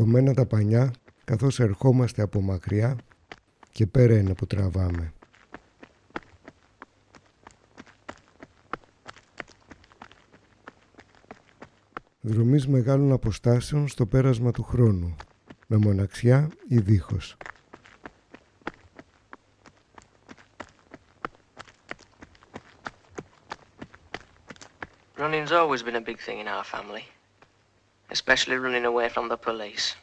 Σκομμένα τα πανιά καθώς ερχόμαστε από μακριά και πέρα είναι που τραβάμε. Δρομής μεγάλων αποστάσεων στο πέρασμα του χρόνου, με μοναξιά ή δίχως. Running's always been a big thing in our family. Especially running away from the police.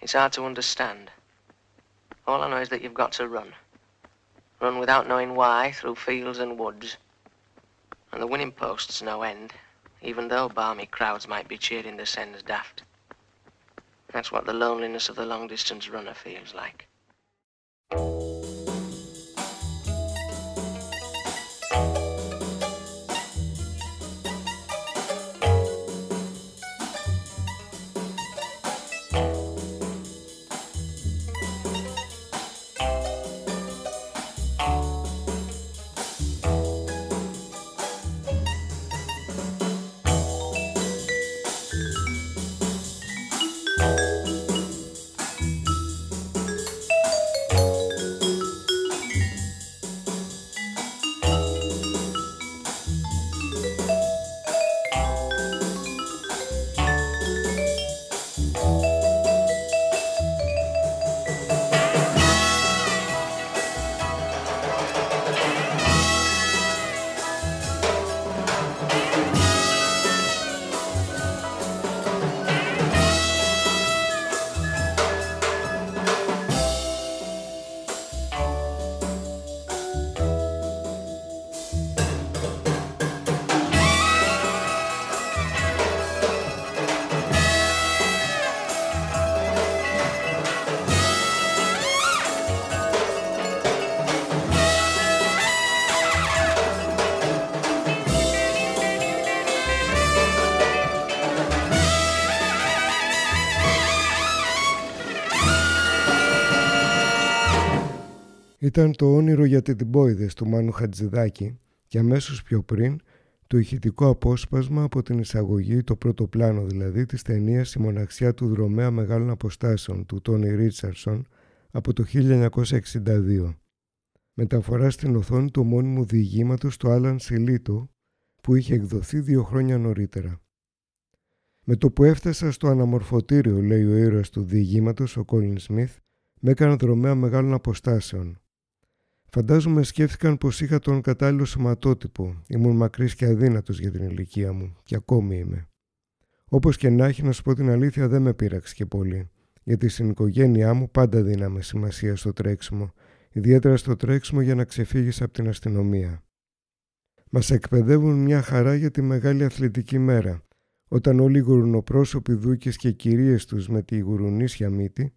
It's hard to understand. All I know is that you've got to run. Run without knowing why through fields and woods. And the winning post's no end, even though balmy crowds might be cheering the sends daft. That's what the loneliness of the long-distance runner feels like. Ήταν το όνειρο για την τυμπόιδες του Μάνου Χατζηδάκη και αμέσως πιο πριν το ηχητικό απόσπασμα από την εισαγωγή, το πρώτο πλάνο δηλαδή, της ταινίας «Η μοναξιά του δρομέα μεγάλων αποστάσεων» του Τόνι Ρίτσαρσον από το 1962. Μεταφορά στην οθόνη του μόνιμου διηγήματος του Άλαν Σιλίτο που είχε εκδοθεί δύο χρόνια νωρίτερα. Με το που έφτασα στο αναμορφωτήριο, λέει ο ήρωας του διηγήματος, ο Κόλιν Σμιθ, με έκανα δρομέα μεγάλων αποστάσεων. Φαντάζομαι σκέφτηκαν πως είχα τον κατάλληλο σωματότυπο. Ήμουν μακρύς και αδύνατος για την ηλικία μου και ακόμη είμαι. Όπως και να έχει να σου πω την αλήθεια δεν με πείραξε και πολύ. Γιατί στην οικογένειά μου πάντα δίναμε σημασία στο τρέξιμο. Ιδιαίτερα στο τρέξιμο για να ξεφύγεις από την αστυνομία. Μας εκπαιδεύουν μια χαρά για τη μεγάλη αθλητική μέρα. Όταν όλοι οι γουρουνοπρόσωποι δούκες και κυρίες τους με τη γουρουνίσια μύτη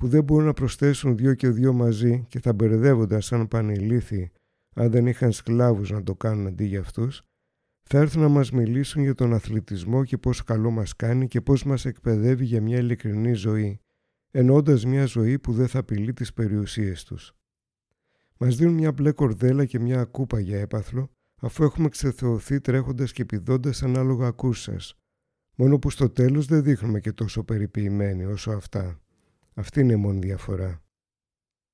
που δεν μπορούν να προσθέσουν δύο και δύο μαζί και θα μπερδεύονταν σαν πανηλήθιοι αν δεν είχαν σκλάβους να το κάνουν αντί για αυτούς, θα έρθουν να μας μιλήσουν για τον αθλητισμό και πόσο καλό μας κάνει και πώς μας εκπαιδεύει για μια ειλικρινή ζωή, εννοώντα μια ζωή που δεν θα απειλεί τις περιουσίες τους. Μας δίνουν μια μπλε κορδέλα και μια κούπα για έπαθλο, αφού έχουμε ξεθεωθεί τρέχοντας και πηδώντας ανάλογα ακούσας, μόνο που στο τέλος δεν δείχνουμε και τόσο περιποιημένοι όσο αυτά. Αυτή είναι η μόνη διαφορά.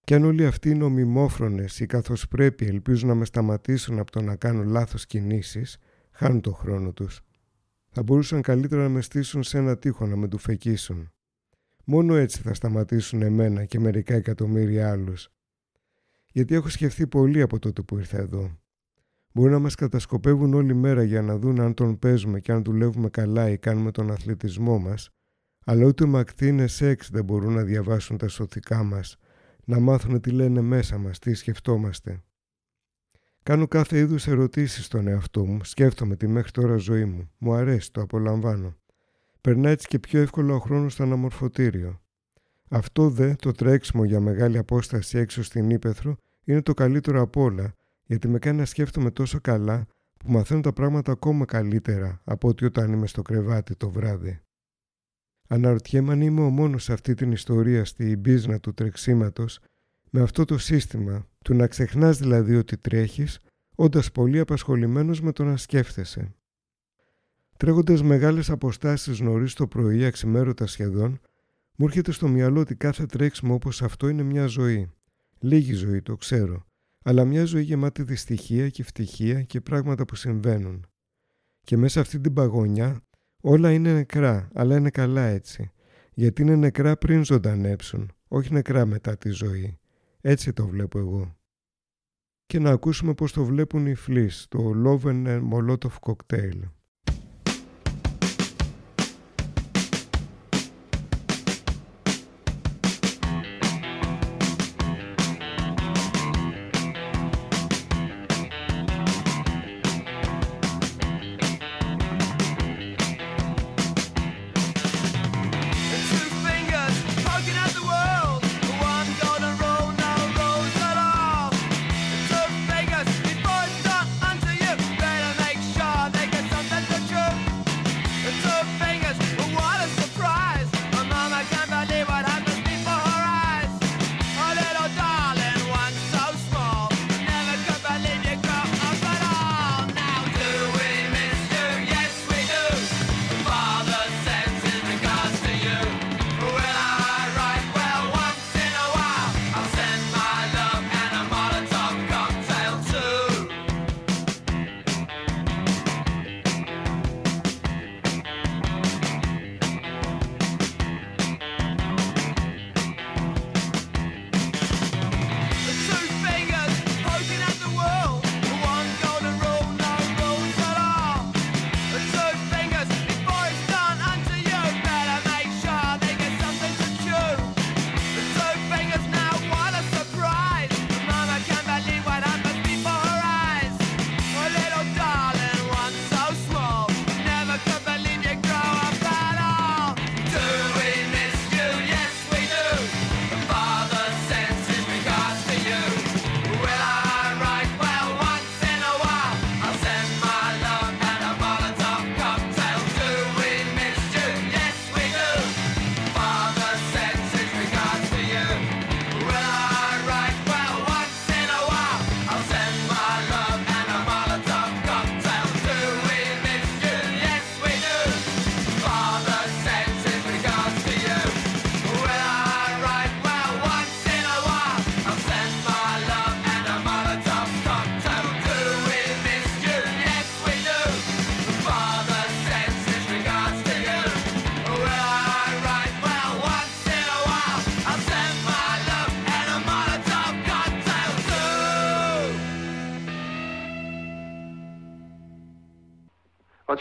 Κι αν όλοι αυτοί είναι ομιμόφρονες ή καθώς πρέπει ελπίζουν να με σταματήσουν από το να κάνω λάθος κινήσεις, χάνουν το χρόνο τους. Θα μπορούσαν καλύτερα να με στήσουν σε ένα τείχο να με του φεκίσουν. Μόνο έτσι θα σταματήσουν εμένα και μερικά εκατομμύρια άλλους. Γιατί έχω σκεφτεί πολύ από τότε που ήρθα εδώ. Μπορεί να μας κατασκοπεύουν όλη μέρα για να δουν αν τον παίζουμε και αν δουλεύουμε καλά ή κάνουμε τον αθλητισμό μας αλλά ούτε μακτίνες σεξ δεν μπορούν να διαβάσουν τα σωθικά μας, να μάθουν τι λένε μέσα μας, τι σκεφτόμαστε. Κάνω κάθε είδους ερωτήσεις στον εαυτό μου, σκέφτομαι τη μέχρι τώρα ζωή μου, μου αρέσει, το απολαμβάνω. περνά έτσι και πιο εύκολα ο χρόνος στο αναμορφωτήριο. Αυτό δε, το τρέξιμο για μεγάλη απόσταση έξω στην Ήπεθρο, είναι το καλύτερο από όλα, γιατί με κάνει να σκέφτομαι τόσο καλά που μαθαίνω τα πράγματα ακόμα καλύτερα από ότι όταν είμαι στο κρεβάτι το βράδυ. Αναρωτιέμαι αν είμαι ο μόνος σε αυτή την ιστορία στη μπίζνα του τρεξίματος με αυτό το σύστημα του να ξεχνάς δηλαδή ότι τρέχεις όντας πολύ απασχολημένος με το να σκέφτεσαι. Τρέχοντας μεγάλες αποστάσεις νωρίς το πρωί, αξιμέρωτας σχεδόν, μου έρχεται στο μυαλό ότι κάθε τρέξιμο όπως αυτό είναι μια ζωή. Λίγη ζωή, το ξέρω, αλλά μια ζωή γεμάτη δυστυχία και ευτυχία και πράγματα που συμβαίνουν. Και μέσα αυτή την παγωνιά όλα είναι νεκρά, αλλά είναι καλά έτσι. Γιατί είναι νεκρά πριν ζωντανέψουν, όχι νεκρά μετά τη ζωή. Έτσι το βλέπω εγώ. Και να ακούσουμε πώς το βλέπουν οι φλείς, το Love and Molotov Cocktail.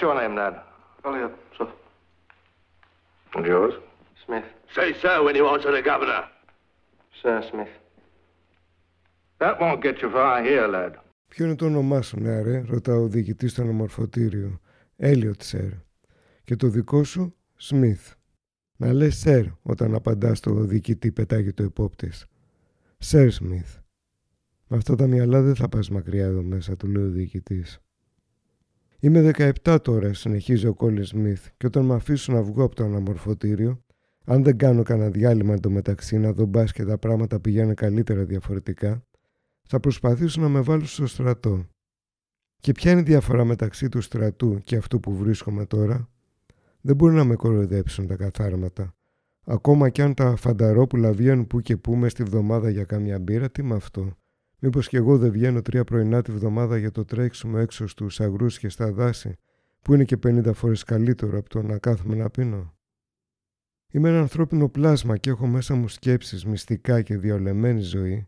What's your name, lad? Elliot, sir. And yours? Smith. Say so when you answer the governor. Sir Smith. That won't get you far here, lad. Ποιο είναι το όνομά σου, νεαρέ, ρωτά ο διοικητής στο αναμορφωτήριο. Έλιοτ, σερ. Και το δικό σου, Σμιθ. Να λες σερ όταν απαντάς στο διοικητή πετάγει το υπόπτης. Σερ Σμιθ. Με αυτά τα μυαλά δεν θα πας μακριά εδώ μέσα, του λέει ο διοικητής. Είμαι 17 τώρα, συνεχίζει ο Κόλλι Σμιθ, και όταν με αφήσουν να βγω από το αναμορφωτήριο, αν δεν κάνω κανένα διάλειμμα εντωμεταξύ να δω μπα και τα πράγματα πηγαίνουν καλύτερα διαφορετικά, θα προσπαθήσω να με βάλω στο στρατό. Και ποια είναι η διαφορά μεταξύ του στρατού και αυτού που βρίσκομαι τώρα, δεν μπορεί να με κοροϊδέψουν τα καθάρματα. Ακόμα κι αν τα φανταρόπουλα βγαίνουν που και που μες στη βδομάδα για κάμια μπύρα, τι με αυτό; Μήπως κι εγώ δεν βγαίνω τρία πρωινά τη βδομάδα για το τρέξιμο έξω στους αγρούς και στα δάση, που είναι και 50 φορές καλύτερο από το να κάθομαι να πίνω; Είμαι ένα ανθρώπινο πλάσμα και έχω μέσα μου σκέψεις μυστικά και διαολεμένη ζωή,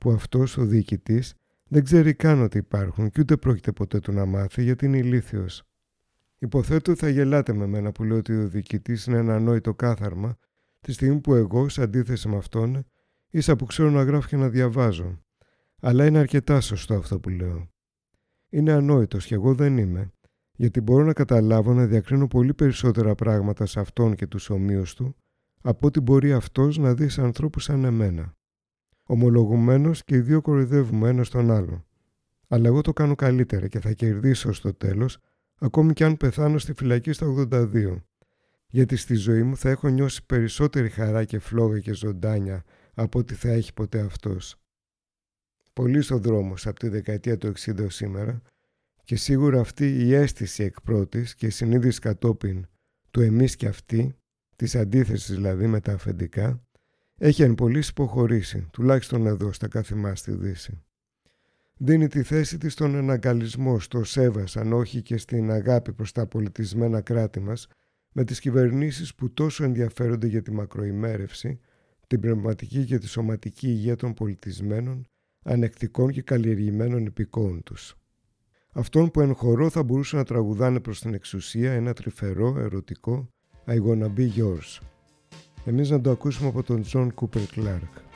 που αυτός ο διοικητής δεν ξέρει καν ότι υπάρχουν και ούτε πρόκειται ποτέ του να μάθει γιατί είναι ηλίθιος. Υποθέτω θα γελάτε με μένα που λέω ότι ο διοικητής είναι ένα ανόητο κάθαρμα, τη στιγμή που εγώ, σε αντίθεση με αυτόν, ίσα που ξέρω να γράφω και να διαβάζω. Αλλά είναι αρκετά σωστό αυτό που λέω. Είναι ανόητος και εγώ δεν είμαι, γιατί μπορώ να καταλάβω να διακρίνω πολύ περισσότερα πράγματα σε αυτόν και τους ομοίους του, από ότι μπορεί αυτός να δει σε ανθρώπους σαν εμένα. Ομολογουμένως και οι δύο κοροϊδεύουμε ένας τον άλλο. Αλλά εγώ το κάνω καλύτερα και θα κερδίσω στο τέλος, ακόμη και αν πεθάνω στη φυλακή στα 82. Γιατί στη ζωή μου θα έχω νιώσει περισσότερη χαρά και φλόγα και ζωντάνια από ό,τι θα έχει ποτέ αυτός. Πολύ στο δρόμο από τη δεκαετία του 60 σήμερα και σίγουρα αυτή η αίσθηση εκ πρώτης και η συνείδηση κατόπιν του εμείς και αυτοί, της αντίθεσης δηλαδή με τα αφεντικά, έχει εν πολύ υποχωρήσει, τουλάχιστον εδώ στα κάθημά στη Δύση. Δίνει τη θέση της στον εναγκαλισμό, στο σέβας, αν όχι και στην αγάπη προς τα πολιτισμένα κράτη μας, με τις κυβερνήσεις που τόσο ενδιαφέρονται για τη μακροημέρευση, την πνευματική και τη σωματική υγεία των πολιτισμένων, ανεκτικών και καλλιεργημένων υπηκόων τους. Αυτόν που εν χορώ θα μπορούσε να τραγουδάνε προς την εξουσία ένα τρυφερό, ερωτικό «I wanna be yours». Εμείς να το ακούσουμε από τον Τζον Κούπερ Κλάρκ.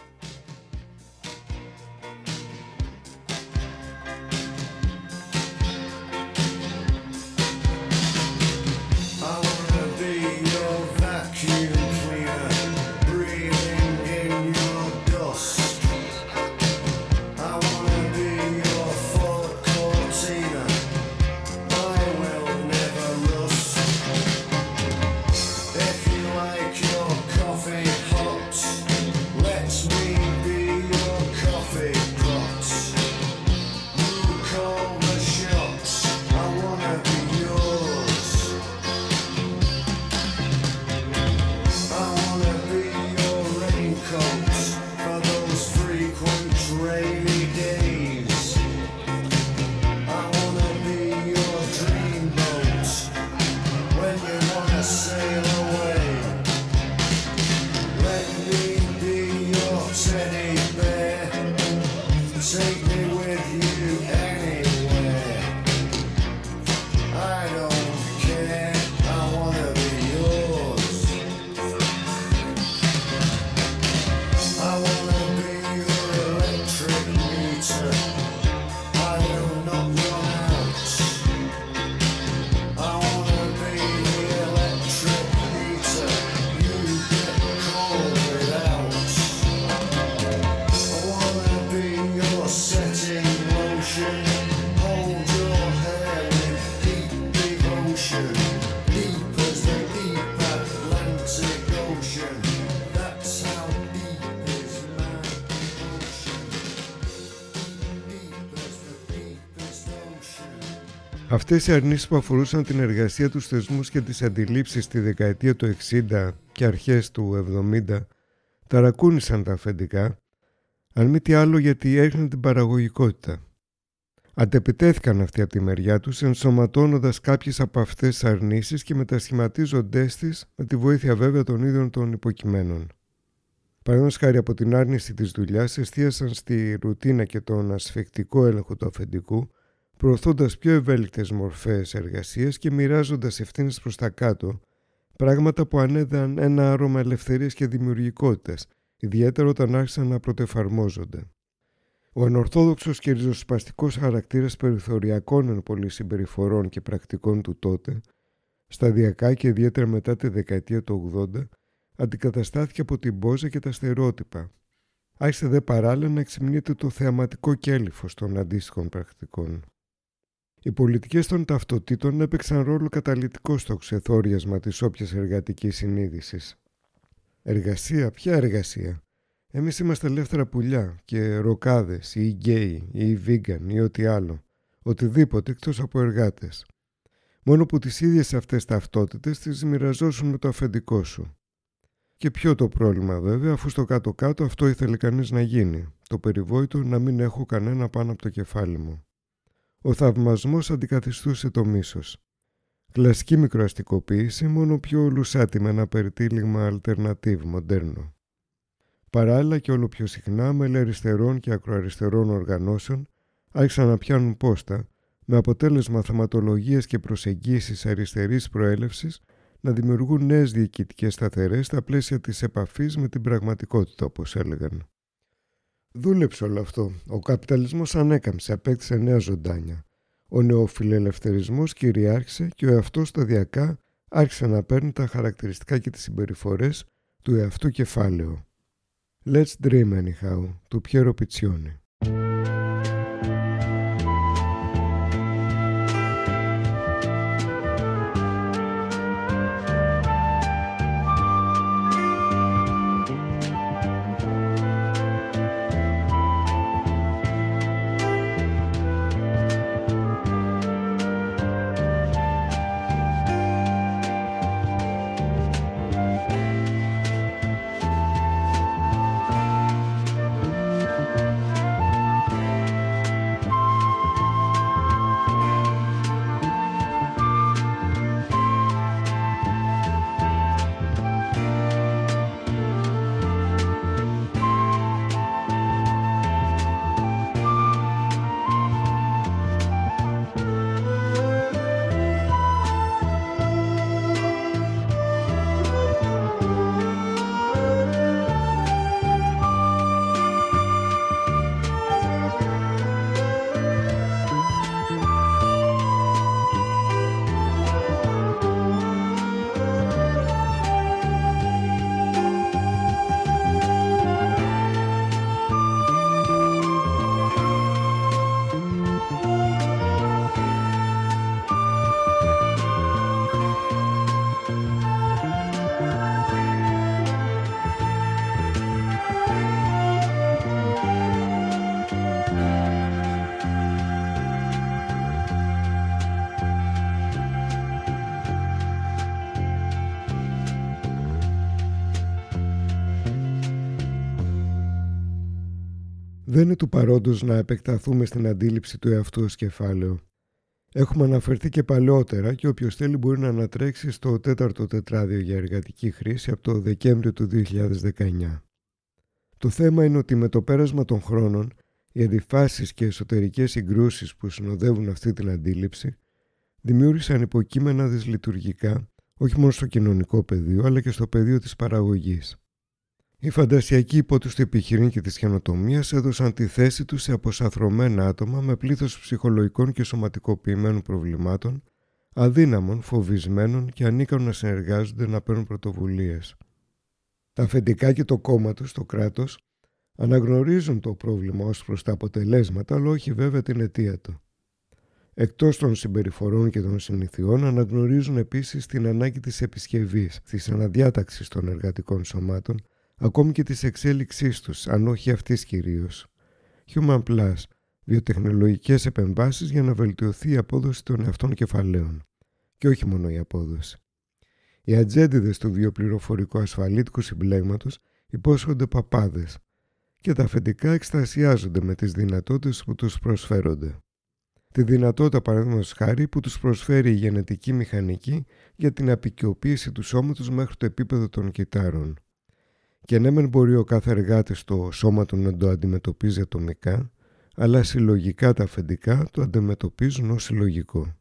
Αυτές οι αρνήσεις που αφορούσαν την εργασία τους θεσμούς και τις αντιλήψεις στη δεκαετία του 60 και αρχές του 70 ταρακούνησαν τα αφεντικά, αν μη τι άλλο γιατί έριχναν την παραγωγικότητα. Αντεπιτέθηκαν αυτοί από τη μεριά τους ενσωματώνοντας κάποιες από αυτές τις αρνήσεις και μετασχηματίζοντές τις με τη βοήθεια βέβαια των ίδιων των υποκειμένων. Παραδείγματος χάρη από την άρνηση της δουλειάς εστίασαν στη ρουτίνα και τον ασφεκτικό έλεγχο του αφεντικού προωθώντας πιο ευέλικτες μορφές εργασίας και μοιράζοντας ευθύνες προς τα κάτω, πράγματα που ανέδαν ένα άρωμα ελευθερίας και δημιουργικότητας, ιδιαίτερα όταν άρχισαν να πρωτεφαρμόζονται. Ο ανορθόδοξος και ριζοσπαστικός χαρακτήρας περιθωριακών εν πολλή συμπεριφορών και πρακτικών του τότε, σταδιακά και ιδιαίτερα μετά τη δεκαετία του 80, αντικαταστάθηκε από την πόζα και τα στερεότυπα. Άρχισε δε παράλληλα να εξυμνείται το θεαματικό κέλυφος των αντίστοιχων πρακτικών. Οι πολιτικές των ταυτοτήτων έπαιξαν ρόλο καταλητικό στο ξεθόριασμα της όποιας εργατικής συνείδησης. Εργασία, ποια εργασία; Εμείς είμαστε ελεύθερα πουλιά και ροκάδες ή γκέι ή βίγκαν ή ό,τι άλλο. Οτιδήποτε εκτός από εργάτες. Μόνο που τις ίδιες αυτές ταυτότητες τις μοιραζόσουν με το αφεντικό σου. Και ποιο το πρόβλημα βέβαια, αφού στο κάτω-κάτω αυτό ήθελε κανείς να γίνει. Το περιβόητο να μην έχω κανένα πάνω από το κεφάλι μου. Ο θαυμασμός αντικαθιστούσε το μίσος. Κλασική μικροαστικοποίηση, μόνο πιο λουσάτη με ένα περιτύλιγμα alternative, μοντέρνο. Παράλληλα και όλο πιο συχνά μέλη αριστερών και ακροαριστερών οργανώσεων άρχισαν να πιάνουν πόστα, με αποτέλεσμα θεματολογίες και προσεγγίσεις αριστερής προέλευσης να δημιουργούν νέες διοικητικές σταθερές στα πλαίσια της επαφής με την πραγματικότητα, όπως έλεγαν. Δούλεψε όλο αυτό. Ο καπιταλισμός ανέκαμψε, απέκτησε νέα ζωντάνια. Ο νεοφιλελευθερισμός κυριάρχησε και ο εαυτός σταδιακά άρχισε να παίρνει τα χαρακτηριστικά και τις συμπεριφορές του εαυτού κεφάλαιο. Let's Dream Anyhow, του Πιέρο Πιτσιόνι. Δεν είναι του παρόντος να επεκταθούμε στην αντίληψη του εαυτού ως κεφάλαιο. Έχουμε αναφερθεί και παλαιότερα και όποιος θέλει μπορεί να ανατρέξει στο τέταρτο τετράδιο για εργατική χρήση από το Δεκέμβριο του 2019. Το θέμα είναι ότι με το πέρασμα των χρόνων οι αντιφάσεις και εσωτερικές συγκρούσεις που συνοδεύουν αυτή την αντίληψη δημιούργησαν υποκείμενα δυσλειτουργικά όχι μόνο στο κοινωνικό πεδίο αλλά και στο πεδίο της παραγωγής. Οι φαντασιακοί υπότιστοι επιχειρήν και της καινοτομίας έδωσαν τη θέση τους σε αποσαθρωμένα άτομα με πλήθος ψυχολογικών και σωματικοποιημένων προβλημάτων, αδύναμων, φοβισμένων και ανίκανων να συνεργάζονται να παίρνουν πρωτοβουλίες. Τα αφεντικά και το κόμμα τους, το κράτος, αναγνωρίζουν το πρόβλημα ως προς τα αποτελέσματα, αλλά όχι βέβαια την αιτία του. Εκτός των συμπεριφορών και των συνηθιών, αναγνωρίζουν επίσης την ανάγκη της επισκευής, της αναδιάταξης των εργατικών σωμάτων, ακόμη και της εξέλιξής τους, αν όχι αυτής κυρίως. Human Plus, βιοτεχνολογικές επεμβάσεις για να βελτιωθεί η απόδοση των εαυτών κεφαλαίων. Και όχι μόνο η απόδοση. Οι ατζέντιδες του βιοπληροφορικού ασφαλίτικου συμπλέγματος υπόσχονται παπάδες και τα αφεντικά εκστασιάζονται με τις δυνατότητες που τους προσφέρονται. Τη δυνατότητα παραδείγματος χάρη που τους προσφέρει η γενετική μηχανική για την απεικιοποίηση του σώματος μέχρι το επίπεδο των κυτάρων. Και ναι μεν μπορεί ο κάθε εργάτης στο σώμα του να το αντιμετωπίζει ατομικά, αλλά συλλογικά τα αφεντικά το αντιμετωπίζουν ως συλλογικό.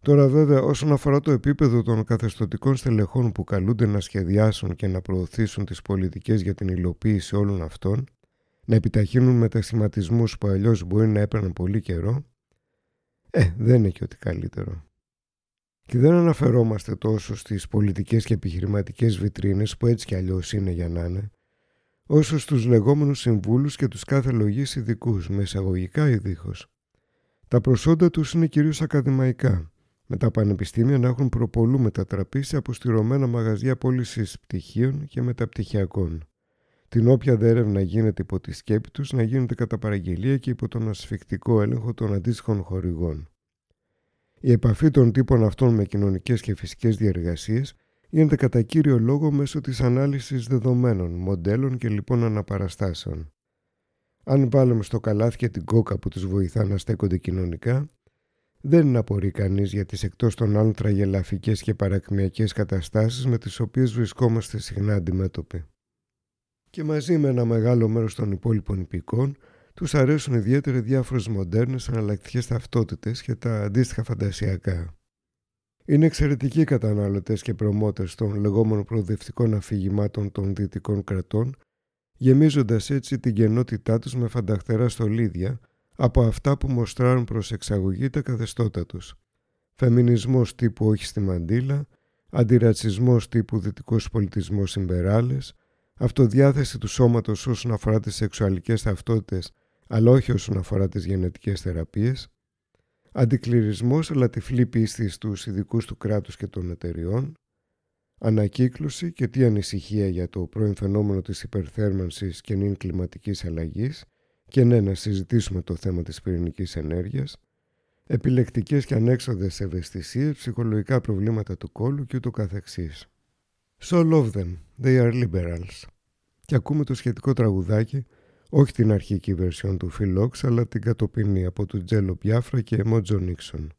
Τώρα βέβαια όσον αφορά το επίπεδο των καθεστωτικών στελεχών που καλούνται να σχεδιάσουν και να προωθήσουν τις πολιτικές για την υλοποίηση όλων αυτών, να επιταχύνουν μετασχηματισμούς που αλλιώς μπορεί να έπαιρναν πολύ καιρό, ε, δεν είναι και ότι καλύτερο. Και δεν αναφερόμαστε τόσο στις πολιτικές και επιχειρηματικές βιτρίνες που έτσι κι αλλιώς είναι για να είναι, όσο στους λεγόμενους συμβούλους και τους κάθε λογής ειδικούς με εισαγωγικά ή δίχως. Τα προσόντα τους είναι κυρίως ακαδημαϊκά, με τα πανεπιστήμια να έχουν προπολού μετατραπεί σε αποστηρωμένα μαγαζιά πώλησης πτυχίων και μεταπτυχιακών. Την όποια δέρευνα γίνεται υπό τη σκέπη τους να γίνεται κατά παραγγελία και υπό τον ασφικτικό έλεγχο των αντίστοιχων χορηγών. Η επαφή των τύπων αυτών με κοινωνικές και φυσικές διεργασίες γίνεται κατά κύριο λόγο μέσω της ανάλυσης δεδομένων, μοντέλων και λοιπόν αναπαραστάσεων. Αν βάλουμε στο καλάθι και την κόκα που τους βοηθά να στέκονται κοινωνικά, δεν είναι απορεί κανείς για τις εκτός των άλλων τραγελαφικές και παρακμιακές καταστάσεις με τις οποίες βρισκόμαστε συχνά αντιμέτωποι. Και μαζί με ένα μεγάλο μέρος των υπόλοιπων υπηκών, τους αρέσουν ιδιαίτερα διάφορες μοντέρνες αναλλακτικές ταυτότητες και τα αντίστοιχα φαντασιακά. Είναι εξαιρετικοί κατανάλωτες και προμότες των λεγόμενων προοδευτικών αφηγημάτων των δυτικών κρατών, γεμίζοντας έτσι την κενότητά τους με φανταχτερά στολίδια, από αυτά που μοστράρουν προς εξαγωγή τα καθεστώτα τους. Φεμινισμός τύπου όχι στη μαντήλα, αντιρατσισμός τύπου δυτικός πολιτισμός συμπεράλες, αυτοδιάθεση του σώματος όσον αφορά τις σεξουαλικές ταυτότητες αλλά όχι όσον αφορά τις γενετικές θεραπείες, αντικληρισμός αλλά τυφλή πίστη στους ειδικούς του κράτους και των εταιριών, ανακύκλωση και τι ανησυχία για το πρώην φαινόμενο της υπερθέρμανσης και νυν κλιματικής αλλαγής. Και ναι να συζητήσουμε το θέμα της πυρηνικής ενέργειας, επιλεκτικές και ανέξοδες ευαισθησίες, ψυχολογικά προβλήματα του κόλου και ούτω καθεξής. So love them, they are liberals. Και ακούμε το σχετικό τραγουδάκι, όχι την αρχική βερσιόν του Φιλόξ, αλλά την κατοπινή από του Τζέλο Πιάφρα και Εμότζο Νίξον.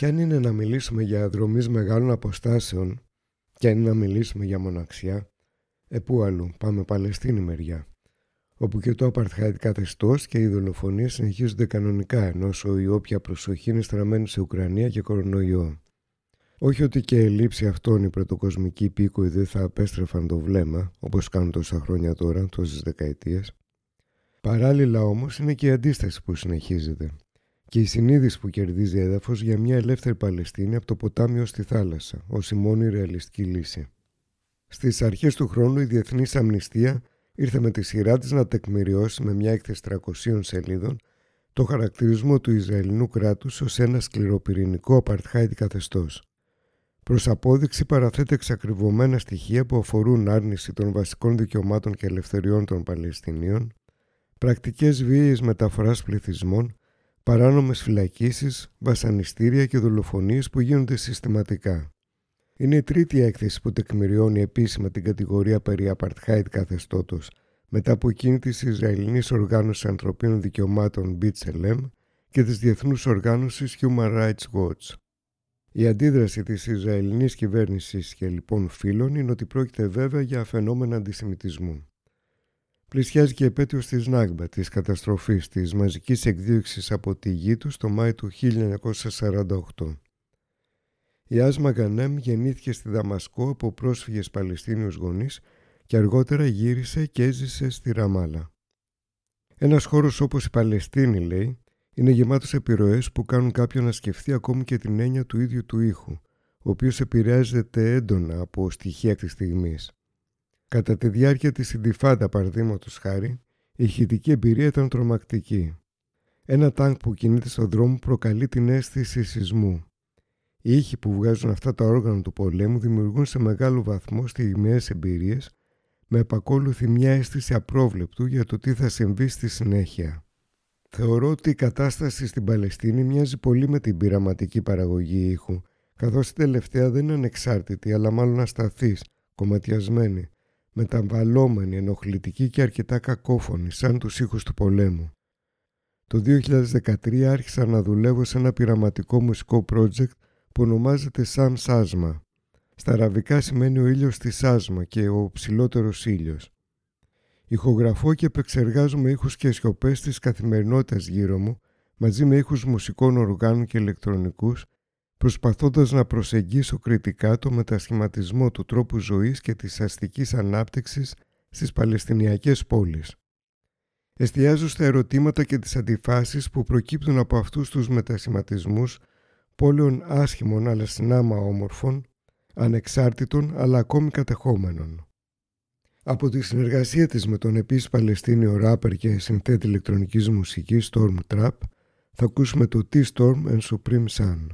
Και αν είναι να μιλήσουμε για δρομής μεγάλων αποστάσεων και αν είναι να μιλήσουμε για μοναξιά, ε πού αλλού, πάμε Παλαιστίνη μεριά. όπου και το απαρτχάιτ καθεστώς και οι δολοφονίες συνεχίζονται κανονικά, ενώ η όποια προσοχή είναι στραμμένη σε Ουκρανία και κορονοϊό. Όχι ότι και λήψη αυτών οι πρωτοκοσμικοί υπήκοοι δεν θα απέστρεφαν το βλέμμα, όπως κάνουν τόσα χρόνια τώρα, τόσες δεκαετίες. Παράλληλα όμως είναι και η αντίσταση που συνεχίζεται και η συνείδηση που κερδίζει έδαφος για μια ελεύθερη Παλαιστίνη από το ποτάμι ω τη θάλασσα, ως η μόνη ρεαλιστική λύση. Στις αρχές του χρόνου η Διεθνής Αμνηστία ήρθε με τη σειρά της να τεκμηριώσει με μια έκθεση 300 σελίδων το χαρακτηρισμό του Ισραηλινού κράτους ως ένα σκληροπυρηνικό απαρτχάιδι καθεστώς. Προς απόδειξη παραθέτει εξακριβωμένα στοιχεία που αφορούν άρνηση των βασικών δικαιωμάτων και ελευθεριών των Παλαιστινίων, πρακτικές βίαιες μεταφοράς πληθυσμών, παράνομες φυλακίσεις, βασανιστήρια και δολοφονίες που γίνονται συστηματικά. Είναι η τρίτη έκθεση που τεκμηριώνει επίσημα την κατηγορία περί apartheid καθεστώτος μετά από εκείνη της Ισραηλινής Οργάνωσης Ανθρωπίνων Δικαιωμάτων BTSLM και της Διεθνούς Οργάνωσης Human Rights Watch. Η αντίδραση της Ισραηλινής κυβέρνησης και λοιπόν φίλων είναι ότι πρόκειται βέβαια για φαινόμενα αντισημιτισμού. Πλησιάζει και επέτειος της Νάγκμπα, της καταστροφής της μαζικής εκδίωξης από τη γη του στο Μάη του 1948. Η Άσμα Γκανέμ γεννήθηκε στη Δαμασκό από πρόσφυγες Παλαιστίνιους γονείς και αργότερα γύρισε και έζησε στη Ραμάλα. Ένας χώρος όπως η Παλαιστίνη, λέει, είναι γεμάτος επιρροές που κάνουν κάποιον να σκεφτεί ακόμη και την έννοια του ίδιου του ήχου, ο οποίος επηρεάζεται έντονα από στοιχεία της στιγμής. Κατά τη διάρκεια της Ιντιφάντα παραδείγματος χάρη, η ηχητική εμπειρία ήταν τρομακτική. Ένα τάγκ που κινείται στον δρόμο προκαλεί την αίσθηση σεισμού. Οι ήχοι που βγάζουν αυτά τα όργανα του πολέμου δημιουργούν σε μεγάλο βαθμό στιγμιαίες εμπειρίες με επακόλουθη μια αίσθηση απρόβλεπτου για το τι θα συμβεί στη συνέχεια. Θεωρώ ότι η κατάσταση στην Παλαιστίνη μοιάζει πολύ με την πειραματική παραγωγή ήχου, καθώς η τελευταία δεν είναι ανεξάρτητη, αλλά μάλλον ασταθής, κομματιασμένη, μεταβαλλόμενη, ενοχλητική και αρκετά κακόφωνη, σαν τους ήχους του πολέμου. Το 2013 άρχισα να δουλεύω σε ένα πειραματικό μουσικό project που ονομάζεται Sam Sasma. Στα αραβικά σημαίνει ο ήλιος στη Σάσμα και ο ψηλότερος ήλιος. Ηχογραφώ και επεξεργάζομαι ήχους και σιωπές της καθημερινότητας γύρω μου, μαζί με ήχους μουσικών οργάνων και ηλεκτρονικούς, προσπαθώντας να προσεγγίσω κριτικά το μετασχηματισμό του τρόπου ζωής και της αστικής ανάπτυξης στις Παλαιστινιακές πόλεις. Εστιάζω στα ερωτήματα και τις αντιφάσεις που προκύπτουν από αυτούς τους μετασχηματισμούς πόλεων άσχημων αλλά συνάμα όμορφων, ανεξάρτητων αλλά ακόμη κατεχόμενων. Από τη συνεργασία της με τον επίσης Παλαιστίνιο ράπερ και συνθέτη ηλεκτρονικής μουσικής Storm Trap θα ακούσουμε το T-Storm and Supreme Sun.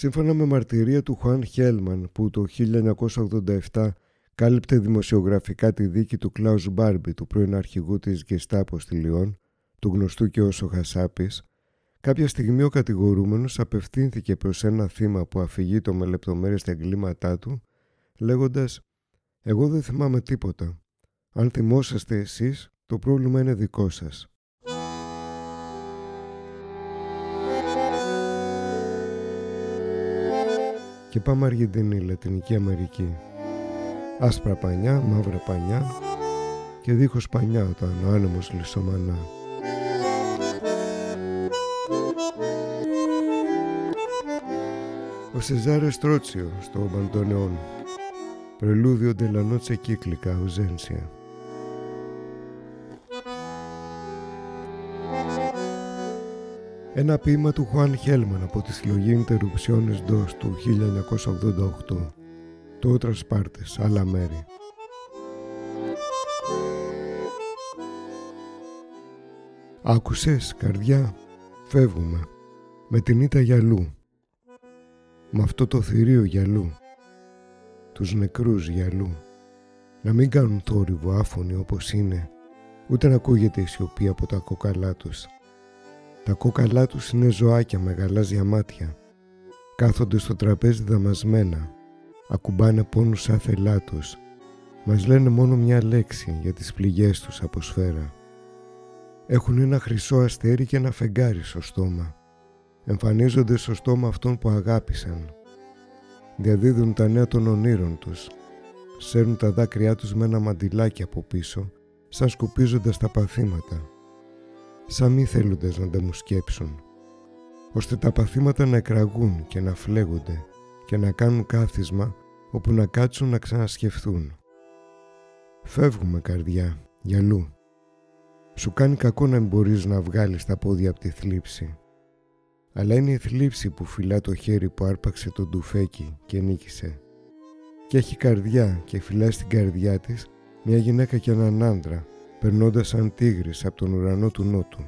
Σύμφωνα με μαρτυρία του Χουάν Χέλμαν που το 1987 κάλυπτε δημοσιογραφικά τη δίκη του Κλάους Μπάρμπι του πρώην αρχηγού της Γκεστάπο στη Λιόν, του γνωστού και όσο Χασάπης, κάποια στιγμή ο κατηγορούμενος απευθύνθηκε προς ένα θύμα που αφηγείτο με λεπτομέρειες τα εγκλήματά του, λέγοντας «Εγώ δεν θυμάμαι τίποτα. Αν θυμόσαστε εσείς, το πρόβλημα είναι δικό σας». Και πάμε Αργεντινή, Λατινική Αμερική. Άσπρα πανιά, μαύρα πανιά και δίχως πανιά όταν ο άνεμος λισομανά. Ο Σεζάρε Στρότσιο στο Μπαντονεόν Πρελούδιο Ντελανότσε Κύκλικα, Ουζένσια Ένα ποίημα του Χουάν Χέλμαν από τη συλλογή Interrupciones DOS του 1988. Το Ότρας Πάρτες, άλλα μέρη. Άκουσες, καρδιά, φεύγουμε. Με την ήττα γυαλού. Με αυτό το θηρίο γυαλού. Τους νεκρούς γυαλού. Να μην κάνουν θόρυβο άφωνοι όπως είναι, ούτε να ακούγεται η σιωπή από τα κοκαλά τους τα κόκαλά τους είναι ζωάκια με γαλάζια μάτια. Κάθονται στο τραπέζι δαμασμένα. Ακουμπάνε πόνους άθελά τους. Μας λένε μόνο μια λέξη για τις πληγές τους από σφαίρα. Έχουν ένα χρυσό αστέρι και ένα φεγγάρι στο στόμα. Εμφανίζονται στο στόμα αυτών που αγάπησαν. Διαδίδουν τα νέα των ονείρων τους. Σέρνουν τα δάκρυά τους με ένα μαντιλάκι από πίσω, σαν σκουπίζοντας τα παθήματα σαν μη θέλοντες να τα μου σκέψουν, ώστε τα παθήματα να εκραγούν και να φλέγονται και να κάνουν κάθισμα όπου να κάτσουν να ξανασκεφθούν. Φεύγουμε καρδιά, γυαλού. Σου κάνει κακό να μην μπορείς να βγάλεις τα πόδια από τη θλίψη. Αλλά είναι η θλίψη που φυλά το χέρι που άρπαξε τον τουφέκι και νίκησε. Και έχει καρδιά και φυλά στην καρδιά της μια γυναίκα και έναν άντρα περνώντας σαν τίγρης από τον ουρανό του νότου.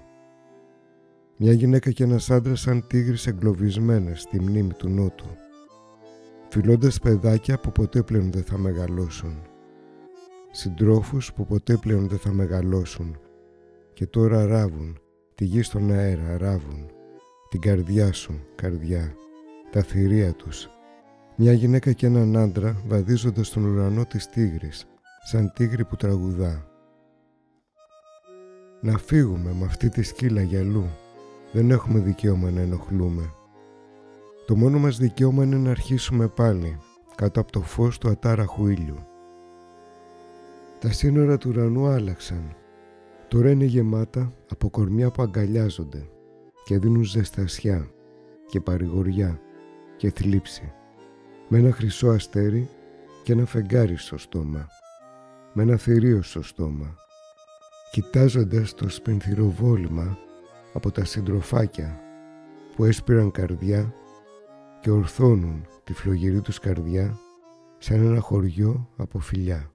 Μια γυναίκα και ένας άντρας σαν τίγρης εγκλωβισμένες στη μνήμη του νότου. Φιλώντας παιδάκια που ποτέ πλέον δεν θα μεγαλώσουν. Συντρόφους που ποτέ πλέον δεν θα μεγαλώσουν. Και τώρα ράβουν, τη γη στον αέρα ράβουν. Την καρδιά σου, καρδιά, τα θηρία τους. Μια γυναίκα και έναν άντρα βαδίζοντας τον ουρανό της τίγρης, σαν τίγρη που τραγουδά. Να φύγουμε με αυτή τη σκύλα γυαλού. Δεν έχουμε δικαίωμα να ενοχλούμε. Το μόνο μας δικαίωμα είναι να αρχίσουμε πάλι, κάτω από το φως του ατάραχου ήλιου. Τα σύνορα του ουρανού άλλαξαν. Τώρα είναι γεμάτα από κορμιά που αγκαλιάζονται και δίνουν ζεστασιά και παρηγοριά και θλίψη. Με ένα χρυσό αστέρι και ένα φεγγάρι στο στόμα. Με ένα θηρίο στο στόμα κοιτάζοντας το σπενθυροβόλημα από τα συντροφάκια που έσπηραν καρδιά και ορθώνουν τη φλογερή τους καρδιά σαν ένα χωριό από φιλιά.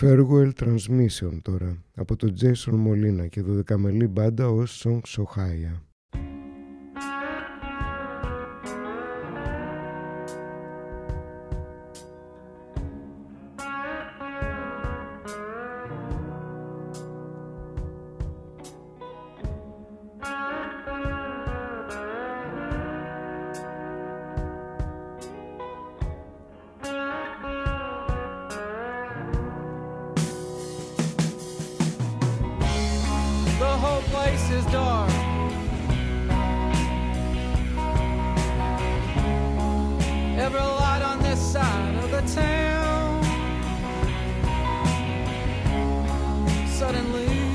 Farewell Transmission τώρα από τον Jason Molina και δωδεκαμελή μπάντα ως Song Sohaya. is dark. Every light on this side of the town suddenly.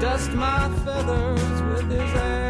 dust my feathers with his hair.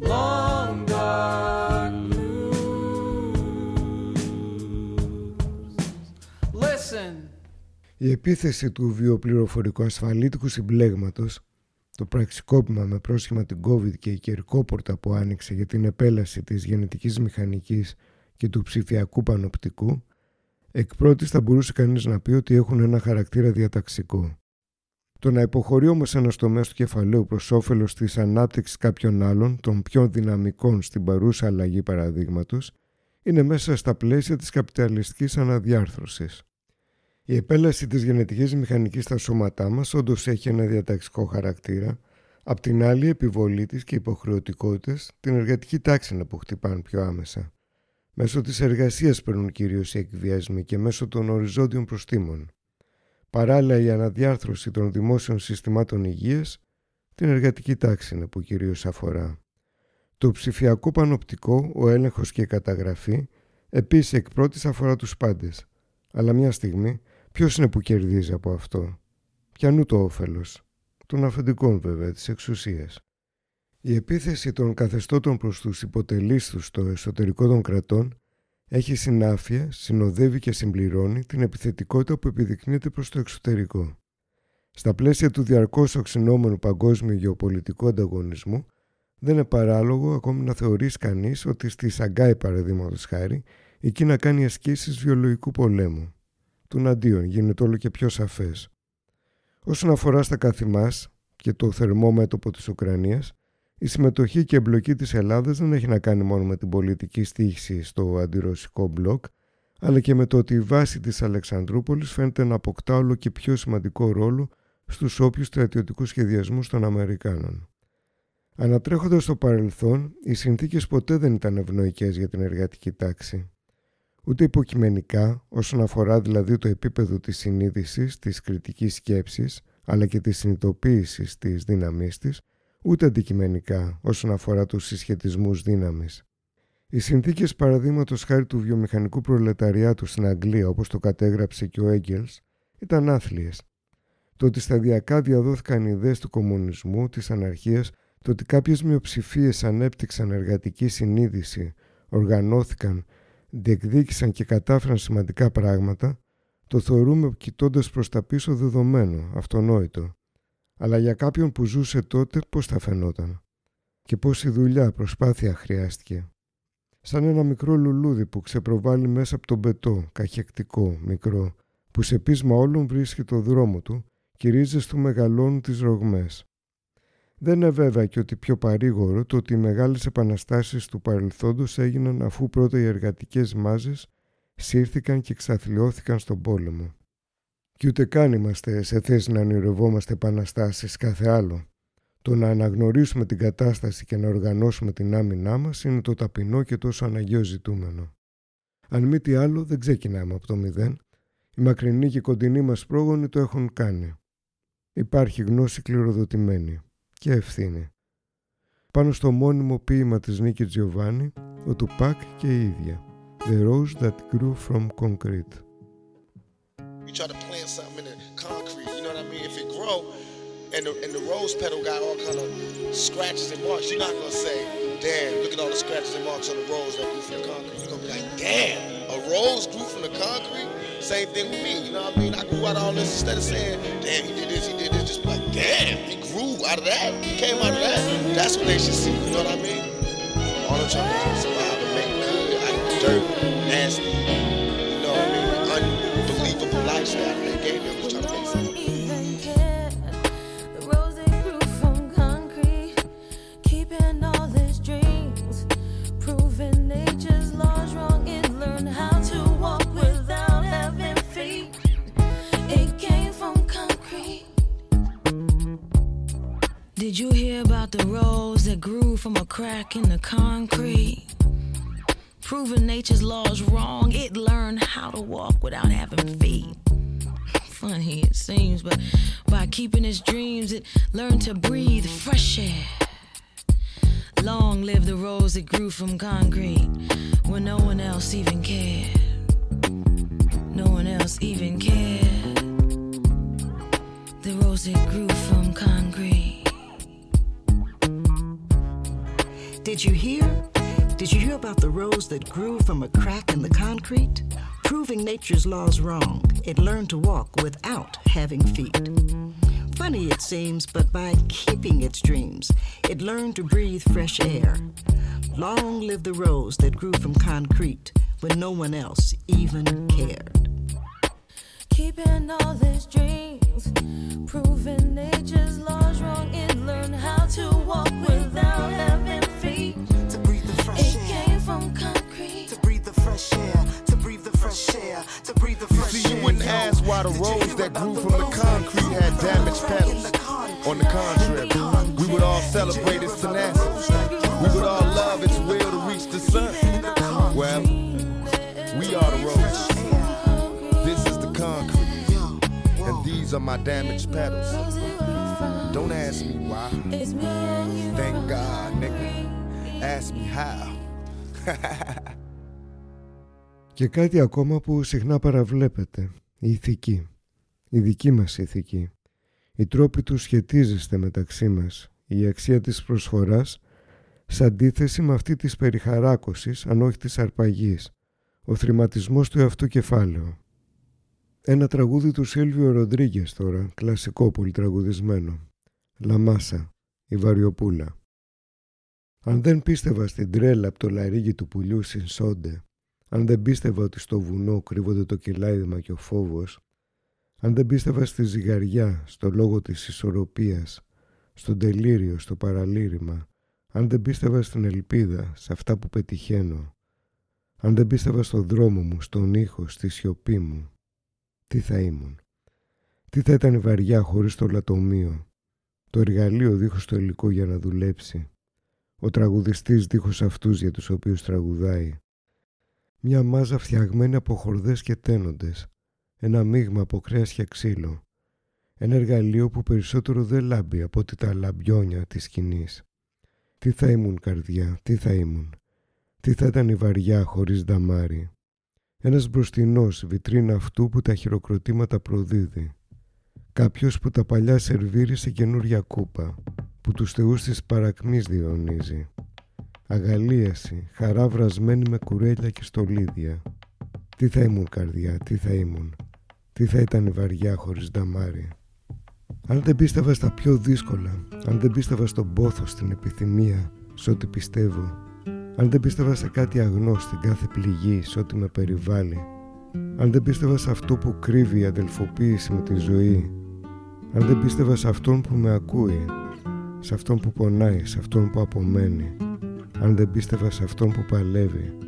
Long dark Listen. Η επίθεση του βιοπληροφορικού ασφαλίτικου συμπλέγματος, το πραξικόπημα με πρόσχημα την COVID και η κερκόπορτα που άνοιξε για την επέλαση της γενετικής μηχανικής και του ψηφιακού πανοπτικού, εκ πρώτης θα μπορούσε κανείς να πει ότι έχουν ένα χαρακτήρα διαταξικό. Το να υποχωρεί όμως ένας τομέας του κεφαλαίου προς όφελος της ανάπτυξης κάποιων άλλων, των πιο δυναμικών στην παρούσα αλλαγή παραδείγματος, είναι μέσα στα πλαίσια της καπιταλιστικής αναδιάρθρωσης. Η επέλαση της γενετικής μηχανικής στα σώματά μας όντως έχει ένα διαταξικό χαρακτήρα, απ' την άλλη η επιβολή της και οι υποχρεωτικότητε την εργατική τάξη είναι που χτυπάνε πιο άμεσα. Μέσω της εργασίας παίρνουν κυρίως οι εκβιασμοί και μέσω των οριζόντιων προστήμων. Παράλληλα η αναδιάρθρωση των δημόσιων συστημάτων υγείας την εργατική τάξη είναι που κυρίως αφορά. Το ψηφιακό πανοπτικό, ο έλεγχος και η καταγραφή επίσης εκ πρώτης αφορά τους πάντες. Αλλά μια στιγμή ποιος είναι που κερδίζει από αυτό; Πιανού το όφελος; Των αφεντικών βέβαια της εξουσίας. Η επίθεση των καθεστώτων προς τους υποτελείς τους στο εσωτερικό των κρατών έχει συνάφεια, συνοδεύει και συμπληρώνει την επιθετικότητα που επιδεικνύεται προς το εξωτερικό. Στα πλαίσια του διαρκώς οξυνόμενου παγκόσμιου γεωπολιτικού ανταγωνισμού, δεν είναι παράλογο ακόμη να θεωρείς κανείς ότι στη Σαγκάη παραδείγματος χάρη η Κίνα κάνει ασκήσεις βιολογικού πολέμου. Του αντίον γίνεται όλο και πιο σαφές. Όσον αφορά στα καθημάς και το θερμό μέτωπο της Ουκρανίας, η συμμετοχή και εμπλοκή της Ελλάδας δεν έχει να κάνει μόνο με την πολιτική στήχηση στο αντιρωσικό μπλοκ, αλλά και με το ότι η βάση της Αλεξανδρούπολης φαίνεται να αποκτά όλο και πιο σημαντικό ρόλο στους όποιους στρατιωτικούς σχεδιασμούς των Αμερικάνων. Ανατρέχοντας το παρελθόν, οι συνθήκες ποτέ δεν ήταν ευνοϊκές για την εργατική τάξη. Ούτε υποκειμενικά, όσον αφορά δηλαδή το επίπεδο της συνείδησης, της κριτικής σκέψης, αλλά και της συνειδητοποίησης της δύναμής της, ούτε αντικειμενικά όσον αφορά τους συσχετισμούς δύναμης. Οι συνθήκες παραδείγματος χάρη του βιομηχανικού προλεταριάτου στην Αγγλία, όπως το κατέγραψε και ο Έγγελς, ήταν άθλιες. Το ότι σταδιακά διαδόθηκαν ιδέες του κομμουνισμού, της αναρχίας, το ότι κάποιες μειοψηφίες ανέπτυξαν εργατική συνείδηση, οργανώθηκαν, διεκδίκησαν και κατάφεραν σημαντικά πράγματα, το θεωρούμε κοιτώντας προς τα πίσω δεδομένο, αυτονόητο. Αλλά για κάποιον που ζούσε τότε πώς θα φαινόταν; Και πόση δουλειά, προσπάθεια χρειάστηκε; Σαν ένα μικρό λουλούδι που ξεπροβάλλει μέσα από τον πετό, καχεκτικό, μικρό, που σε πείσμα όλων βρίσκει το δρόμο του και οι ρίζες του μεγαλώνουν τις ρογμές. Δεν είναι βέβαια και ότι πιο παρήγορο το ότι οι μεγάλες επαναστάσεις του παρελθόντος έγιναν αφού πρώτα οι εργατικές μάζες σύρθηκαν και εξαθλιώθηκαν στον πόλεμο. Και ούτε καν είμαστε σε θέση να ονειρευόμαστε επαναστάσεις κάθε άλλο. Το να αναγνωρίσουμε την κατάσταση και να οργανώσουμε την άμυνά μας είναι το ταπεινό και τόσο αναγκαίο ζητούμενο. Αν μη τι άλλο δεν ξεκινάμε από το μηδέν. Οι μακρινοί και κοντινοί μας πρόγονοι το έχουν κάνει. Υπάρχει γνώση κληροδοτημένη και ευθύνη. Πάνω στο μόνιμο ποίημα της Νίκης Τζιοβάνι, ο Τουπάκ και η ίδια. The rose that grew from concrete. You try to plant something in the concrete, you know what I mean? If it grow and the, and the rose petal got all kind of scratches and marks, you're not gonna say, damn, look at all the scratches and marks on the rose that grew from the concrete. You're gonna be like, damn, a rose grew from the concrete? Same thing with me, you know what I mean? I grew out all this instead of saying, damn, he did this, he did this, just like, damn, he grew out of that, he came out of that. That's what they should see, you know what I mean? All I'm trying to do is survive and make good out of dirt, nasty, Did you hear about the rose that grew from a crack in the concrete? Proving nature's laws wrong, it learned how to walk without having feet funny it seems, but by keeping its dreams, it learned to breathe fresh air. Long live the rose that grew from concrete when no one else even cared. No one else even cared. The rose that grew from concrete. Did you hear? Did you hear about the rose that grew from a crack in the concrete? Proving nature's laws wrong, it learned to walk without having feet. Funny it seems, but by keeping its dreams, it learned to breathe fresh air. Long live the rose that grew from concrete when no one else even cared. Keeping all his dreams, proving nature's laws wrong. It learned how to walk without having feet. To breathe the fresh It air. came from concrete. To breathe the fresh air. To breathe the fresh air. To breathe the fresh See, air. you wouldn't Yo, ask why the did rose that grew the from the concrete had damaged from a crack in petals on the contrary. We would all celebrate its tenacity. We would all love its will to reach the sun. Well, we are the rose. This is the concrete. And these are my damaged petals. Don't ask me why. It's me. Thank God, nigga. Ask me how. Και κάτι ακόμα που συχνά παραβλέπετε. Η ηθική. Η δική μας ηθική. Οι τρόποι του σχετίζεστε μεταξύ μας. Η αξία της προσφοράς σε αντίθεση με αυτή της περιχαράκωσης, αν όχι της αρπαγής. Ο θρηματισμός του εαυτού κεφάλαιο. Ένα τραγούδι του Σίλβιο Ροντρίγκες τώρα, κλασικό πολυτραγουδισμένο. Λαμάσα, η Βαριοπούλα. Αν δεν πίστευα στην τρέλα από το λαρίγι του πουλιού Σινσόντε, αν δεν πίστευα ότι στο βουνό κρύβονται το κελάιδημα και ο φόβος, αν δεν πίστευα στη ζυγαριά, στο λόγο της ισορροπίας, στον τελείριο, στο παραλήρημα, αν δεν πίστευα στην ελπίδα, σε αυτά που πετυχαίνω, αν δεν πίστευα στον δρόμο μου, στον ήχο, στη σιωπή μου, τι θα ήμουν. Τι θα ήταν η βαριά χωρίς το λατομείο, το εργαλείο δίχως το υλικό για να δουλέψει, ο τραγουδιστής δίχως αυτούς για τους οποίους τραγουδάει, μια μάζα φτιαγμένη από χορδές και τένοντες, ένα μείγμα από κρέας και ξύλο, ένα εργαλείο που περισσότερο δεν λάμπει από ότι τα λαμπιόνια της σκηνής. Τι θα ήμουν καρδιά, τι θα ήμουν, τι θα ήταν η βαριά χωρίς δαμάρι. Ένας μπροστινός βιτρίνα αυτού που τα χειροκροτήματα προδίδει. Κάποιος που τα παλιά σερβίρει σε καινούρια κούπα, που τους θεούς της παρακμής διονύζει. Αγαλίαση, χαρά βρασμένη με κουρέλια και στολίδια. Τι θα ήμουν καρδιά, τι θα ήμουν. Τι θα ήταν η βαριά χωρίς νταμάρι. Αν δεν πίστευα στα πιο δύσκολα, αν δεν πίστευα στον πόθο, στην επιθυμία, σε ό,τι πιστεύω, αν δεν πίστευα σε κάτι αγνό στην κάθε πληγή, σε ό,τι με περιβάλλει, αν δεν πίστευα σε αυτό που κρύβει η αδελφοποίηση με τη ζωή, αν δεν πίστευα σε αυτόν που με ακούει, σε αυτόν που πονάει, σε αυτόν που απομένει, αν δεν πίστευα σε αυτόν που παλεύει,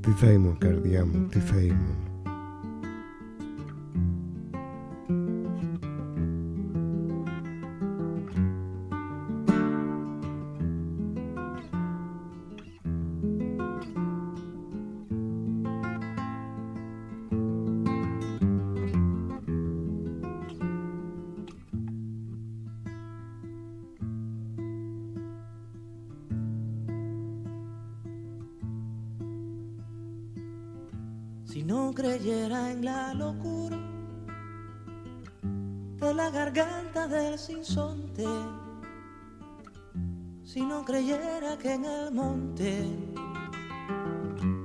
τι θα ήμουν καρδιά μου, τι θα ήμουν. En el monte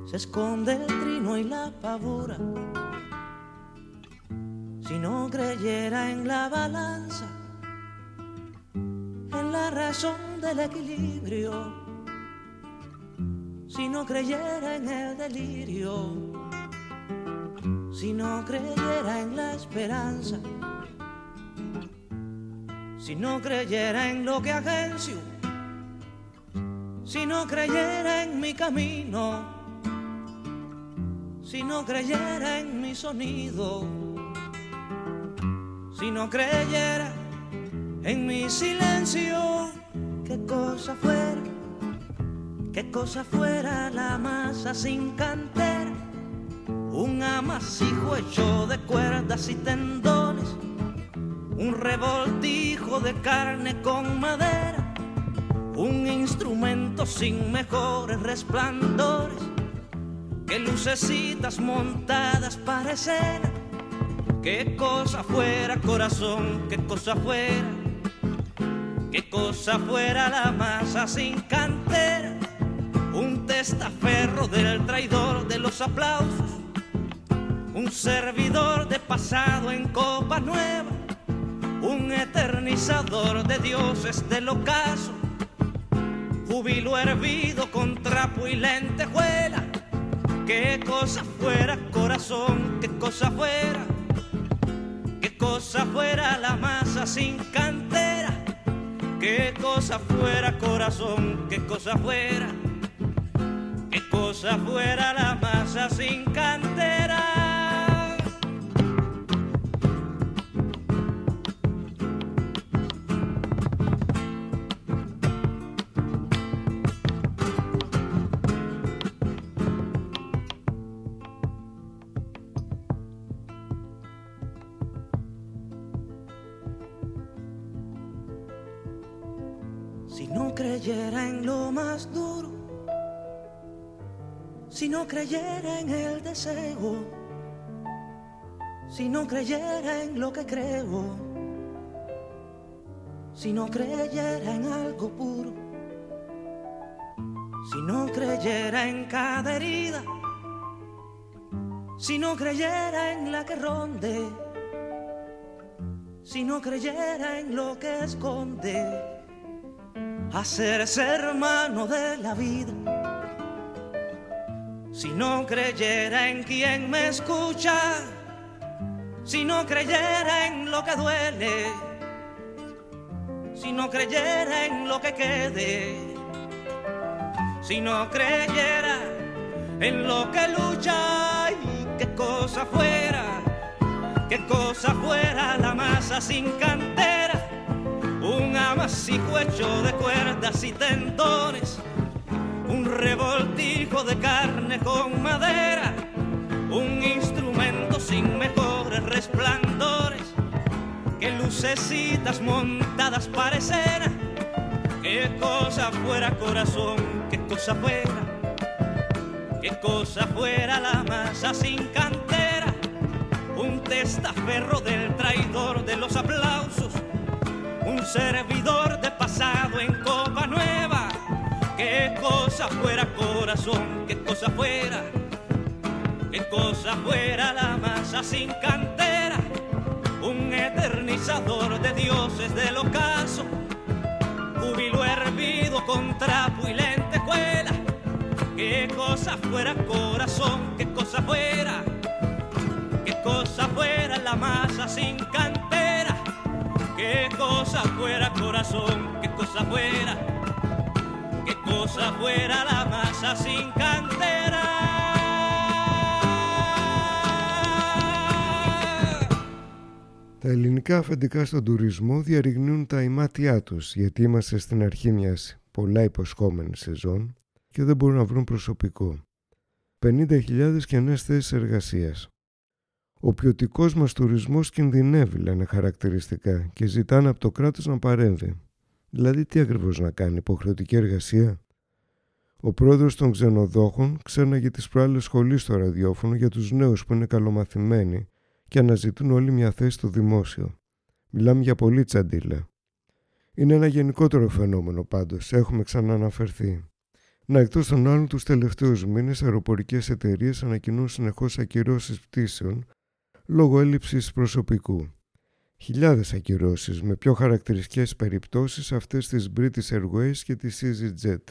se esconde el trino y la pavura, si no creyera en la balanza, en la razón del equilibrio, si no creyera en el delirio, si no creyera en la esperanza, si no creyera en lo que agencio, si no creyera en mi camino, si no creyera en mi sonido, si no creyera en mi silencio, qué cosa fuera, qué cosa fuera la masa sin cantera un amasijo hecho de cuerdas y tendones, un revoltijo de carne con madera, un instrumento sin mejores resplandores que lucecitas montadas para escena, qué cosa fuera corazón, qué cosa fuera, qué cosa fuera la masa sin cantera, un testaferro del traidor de los aplausos, un servidor de pasado en copa nueva, un eternizador de dioses del ocaso, júbilo hervido con trapo y lentejuela. Qué cosa fuera corazón, qué cosa fuera qué cosa fuera la masa sin cantera, qué cosa fuera corazón, qué cosa fuera, qué cosa fuera la masa sin cantera. No creyera en el deseo, si no creyera en lo que creo, si no creyera en algo puro, si no creyera en cada herida, si no creyera en la que ronde, si no creyera en lo que esconde hacerse hermano de la vida. Si no creyera en quien me escucha, si no creyera en lo que duele, si no creyera en lo que quede, si no creyera en lo que lucha y qué cosa fuera, qué cosa fuera la masa sin cantera un amasijo hecho de cuerdas y tendones, un revoltijo de carne con madera, un instrumento sin mejores resplandores, que lucecitas montadas parecieran, qué cosa fuera corazón, qué cosa fuera, qué cosa fuera la masa sin cantera, un testaferro del traidor de los aplausos un servidor de pasado en copa nueva. Qué cosa fuera corazón, qué cosa fuera, qué cosa fuera la masa sin cantera. Un eternizador de dioses del ocaso, júbilo hervido con trapo y lentejuela. Qué cosa fuera corazón, qué cosa fuera, qué cosa fuera la masa sin cantera. Qué cosa fuera corazón, qué cosa fuera, cosa fuera la masa sin cantera. Τα ελληνικά αφεντικά στον τουρισμό διαρριγνύουν τα ημάτια τους γιατί είμαστε στην αρχή μιας πολλά υποσχόμενης σεζόν και δεν μπορούν να βρουν προσωπικό. 50.000 καινές θέσεις εργασίας. Ο ποιοτικός μας τουρισμός κινδυνεύει, λένε χαρακτηριστικά, και ζητάνε από το κράτος να παρέμβει. Δηλαδή, τι ακριβώς να κάνει, υποχρεωτική εργασία; Ο πρόεδρος των ξενοδόχων ξέναγε τις προάλλες σχολή στο ραδιόφωνο για τους νέους που είναι καλομαθημένοι και αναζητούν όλοι μια θέση στο δημόσιο. Μιλάμε για πολύ τσαντίλα. Είναι ένα γενικότερο φαινόμενο πάντως, έχουμε ξανααναφερθεί. Να εκτός των άλλων, τους τελευταίους μήνες αεροπορικές εταιρείες ανακοινούν συνεχώς ακυρώσεις πτήσεων λόγω έλλειψης προσωπικού. Χιλιάδες ακυρώσεις με πιο χαρακτηριστικές περιπτώσεις αυτές της British Airways και της EasyJet.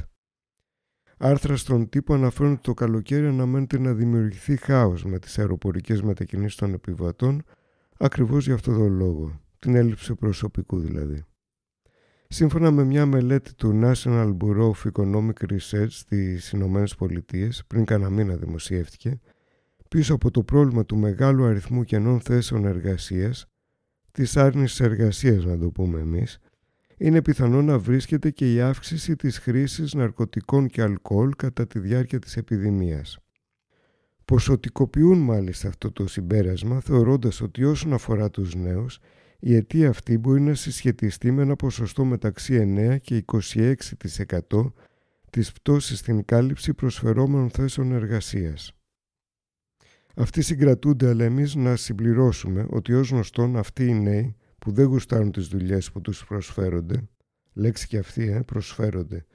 Άρθρα στον τύπο αναφέρουν ότι το καλοκαίρι αναμένεται να δημιουργηθεί χάος με τις αεροπορικές μετακινήσεις των επιβατών ακριβώς για αυτό τον λόγο, την έλλειψη προσωπικού δηλαδή. Σύμφωνα με μια μελέτη του National Bureau of Economic Research στις Ηνωμένες Πολιτείες, πριν κανένα μήνα δημοσιεύτηκε, πίσω από το πρόβλημα του μεγάλου αριθμού κενών θέσεων εργασίας, της άρνησης εργασίας να το πούμε εμείς, είναι πιθανό να βρίσκεται και η αύξηση της χρήσης ναρκωτικών και αλκοόλ κατά τη διάρκεια της επιδημίας. Ποσοτικοποιούν μάλιστα αυτό το συμπέρασμα θεωρώντας ότι όσον αφορά τους νέους, η αιτία αυτή μπορεί να συσχετιστεί με ένα ποσοστό μεταξύ 9 και 26% της πτώσης στην κάλυψη προσφερόμενων θέσεων εργασίας. Αυτοί συγκρατούνται, αλλά εμείς να συμπληρώσουμε ότι ως γνωστόν αυτοί οι νέοι που δεν γουστάρουν τις δουλειές που τους προσφέρονται, λέξη και αυτοί ε, προσφέρονται.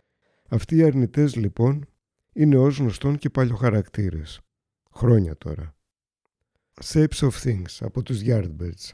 Αυτοί οι αρνητές λοιπόν είναι ως γνωστόν και παλιοχαρακτήρες. Χρόνια τώρα. Shapes of Things από τους Yardbirds.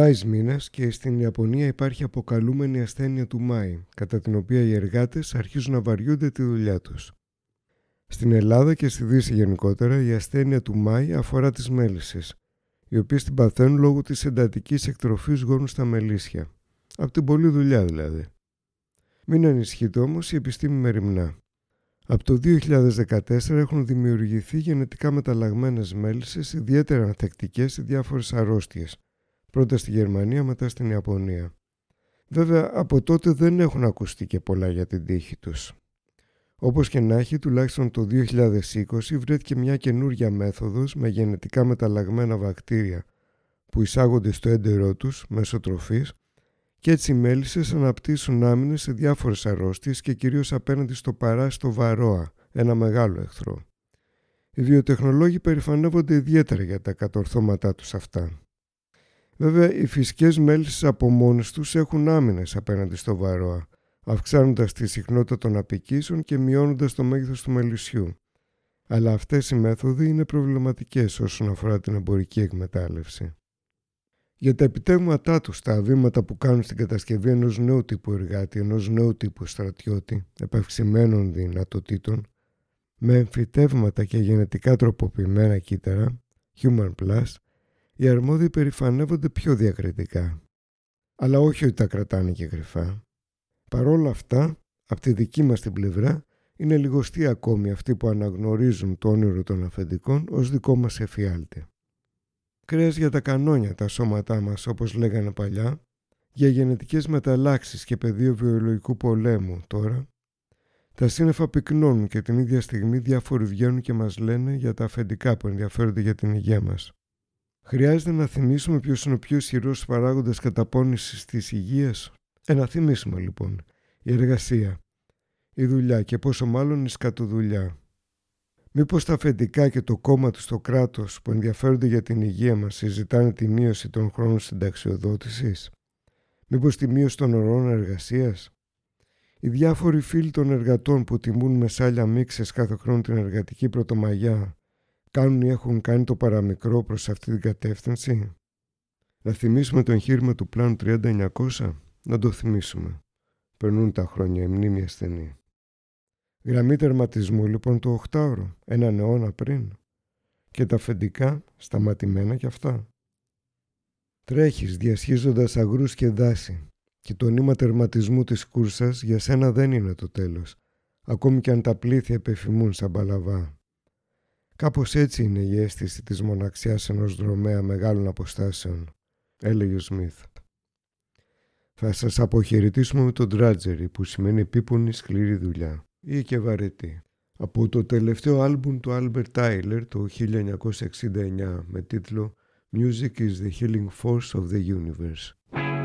Μάης μήνας και στην Ιαπωνία υπάρχει αποκαλούμενη ασθένεια του Μάη, κατά την οποία οι εργάτες αρχίζουν να βαριούνται τη δουλειά τους. Στην Ελλάδα και στη Δύση γενικότερα η ασθένεια του Μάη αφορά τις μέλισσες, οι οποίες την παθαίνουν λόγω της εντατικής εκτροφής γόνου στα μελίσια. Από την πολλή δουλειά δηλαδή. Μην ανησυχείτε όμως η επιστήμη μεριμνά. Από το 2014 έχουν δημιουργηθεί γενετικά μεταλλαγμένες μέλισσες ιδιαίτερα ανθεκτικές σε διάφορες αρρώστιες, πρώτα στη Γερμανία μετά στην Ιαπωνία. Βέβαια από τότε δεν έχουν ακουστεί και πολλά για την τύχη τους. Όπως και να έχει, τουλάχιστον το 2020 βρέθηκε μια καινούργια μέθοδος με γενετικά μεταλλαγμένα βακτήρια που εισάγονται στο έντερό τους μέσω τροφής και έτσι οι μέλισσες αναπτύσσουν άμυνες σε διάφορες αρρώστιες και κυρίως απέναντι στο παράστο βαρόα, ένα μεγάλο εχθρό. Οι βιοτεχνολόγοι περηφανεύονται ιδιαίτερα για τα κατορθώματά τους αυτά. Βέβαια, οι φυσικές μέλισσες από μόνες τους έχουν άμυνες απέναντι στο βαρόα, αυξάνοντας τη συχνότητα των απικήσεων και μειώνοντας το μέγεθος του μελισσιού. Αλλά αυτές οι μέθοδοι είναι προβληματικές όσον αφορά την εμπορική εκμετάλλευση. Για τα επιτεύγματά τους τα βήματα που κάνουν στην κατασκευή ενός νέου τύπου εργάτη, ενός νέου τύπου στρατιώτη, επαυξημένων δυνατοτήτων, με εμφυτεύματα και γενετικά τροποποιημένα κύτταρα, Human Plus, οι αρμόδιοι περηφανεύονται πιο διακριτικά. Αλλά όχι ότι τα κρατάνε και κρυφά. Παρόλα αυτά, από τη δική μας την πλευρά, είναι λιγοστοί ακόμη αυτοί που αναγνωρίζουν το όνειρο των αφεντικών ως δικό μας εφιάλτη. Κρέας για τα κανόνια τα σώματά μας όπως λέγανε παλιά, για γενετικές μεταλλάξεις και πεδίο βιολογικού πολέμου τώρα, τα σύννεφα πυκνώνουν και την ίδια στιγμή διάφοροι βγαίνουν και μας λένε για τα αφεντικά που ενδιαφέρονται για την υγεία μας. Χρειάζεται να θυμίσουμε ποιος είναι ο πιο ισχυρός παράγοντας καταπώνησης της υγείας; Ε, να θυμίσουμε λοιπόν. Η εργασία. Η δουλειά και πόσο μάλλον η σκατοδουλειά. Μήπως τα αφεντικά και το κόμμα του στο κράτος που ενδιαφέρονται για την υγεία μας συζητάνε τη μείωση των χρόνων συνταξιοδότησης; Μήπως τη μείωση των ωρών εργασίας; Οι διάφοροι φίλοι των εργατών που τιμούν με σάλια μίξες κάθε χρόνο την εργατική πρωτομαγιά κάνουν ή έχουν κάνει το παραμικρό προς αυτή την κατεύθυνση; Να θυμίσουμε το εγχείρημα του πλάνου 3900, να το θυμίσουμε. Περνούν τα χρόνια, η μνήμη ασθενή. Γραμμή τερματισμού λοιπόν το 8ωρο, έναν αιώνα πριν. Και τα αφεντικά σταματημένα κι αυτά. Τρέχεις διασχίζοντας αγρούς και δάση και το νήμα τερματισμού της κούρσας για σένα δεν είναι το τέλος, ακόμη κι αν τα πλήθη επεφημούν σαν παλαβά. Κάπως έτσι είναι η αίσθηση της μοναξιάς ενός δρομέα μεγάλων αποστάσεων, έλεγε ο Σμιθ. Θα σας αποχαιρετήσουμε με τον Τράτζερι που σημαίνει επίπονη σκληρή δουλειά ή και βαρετή. Από το τελευταίο άλμπουμ του Albert Tyler το 1969 με τίτλο Music is the healing force of the universe.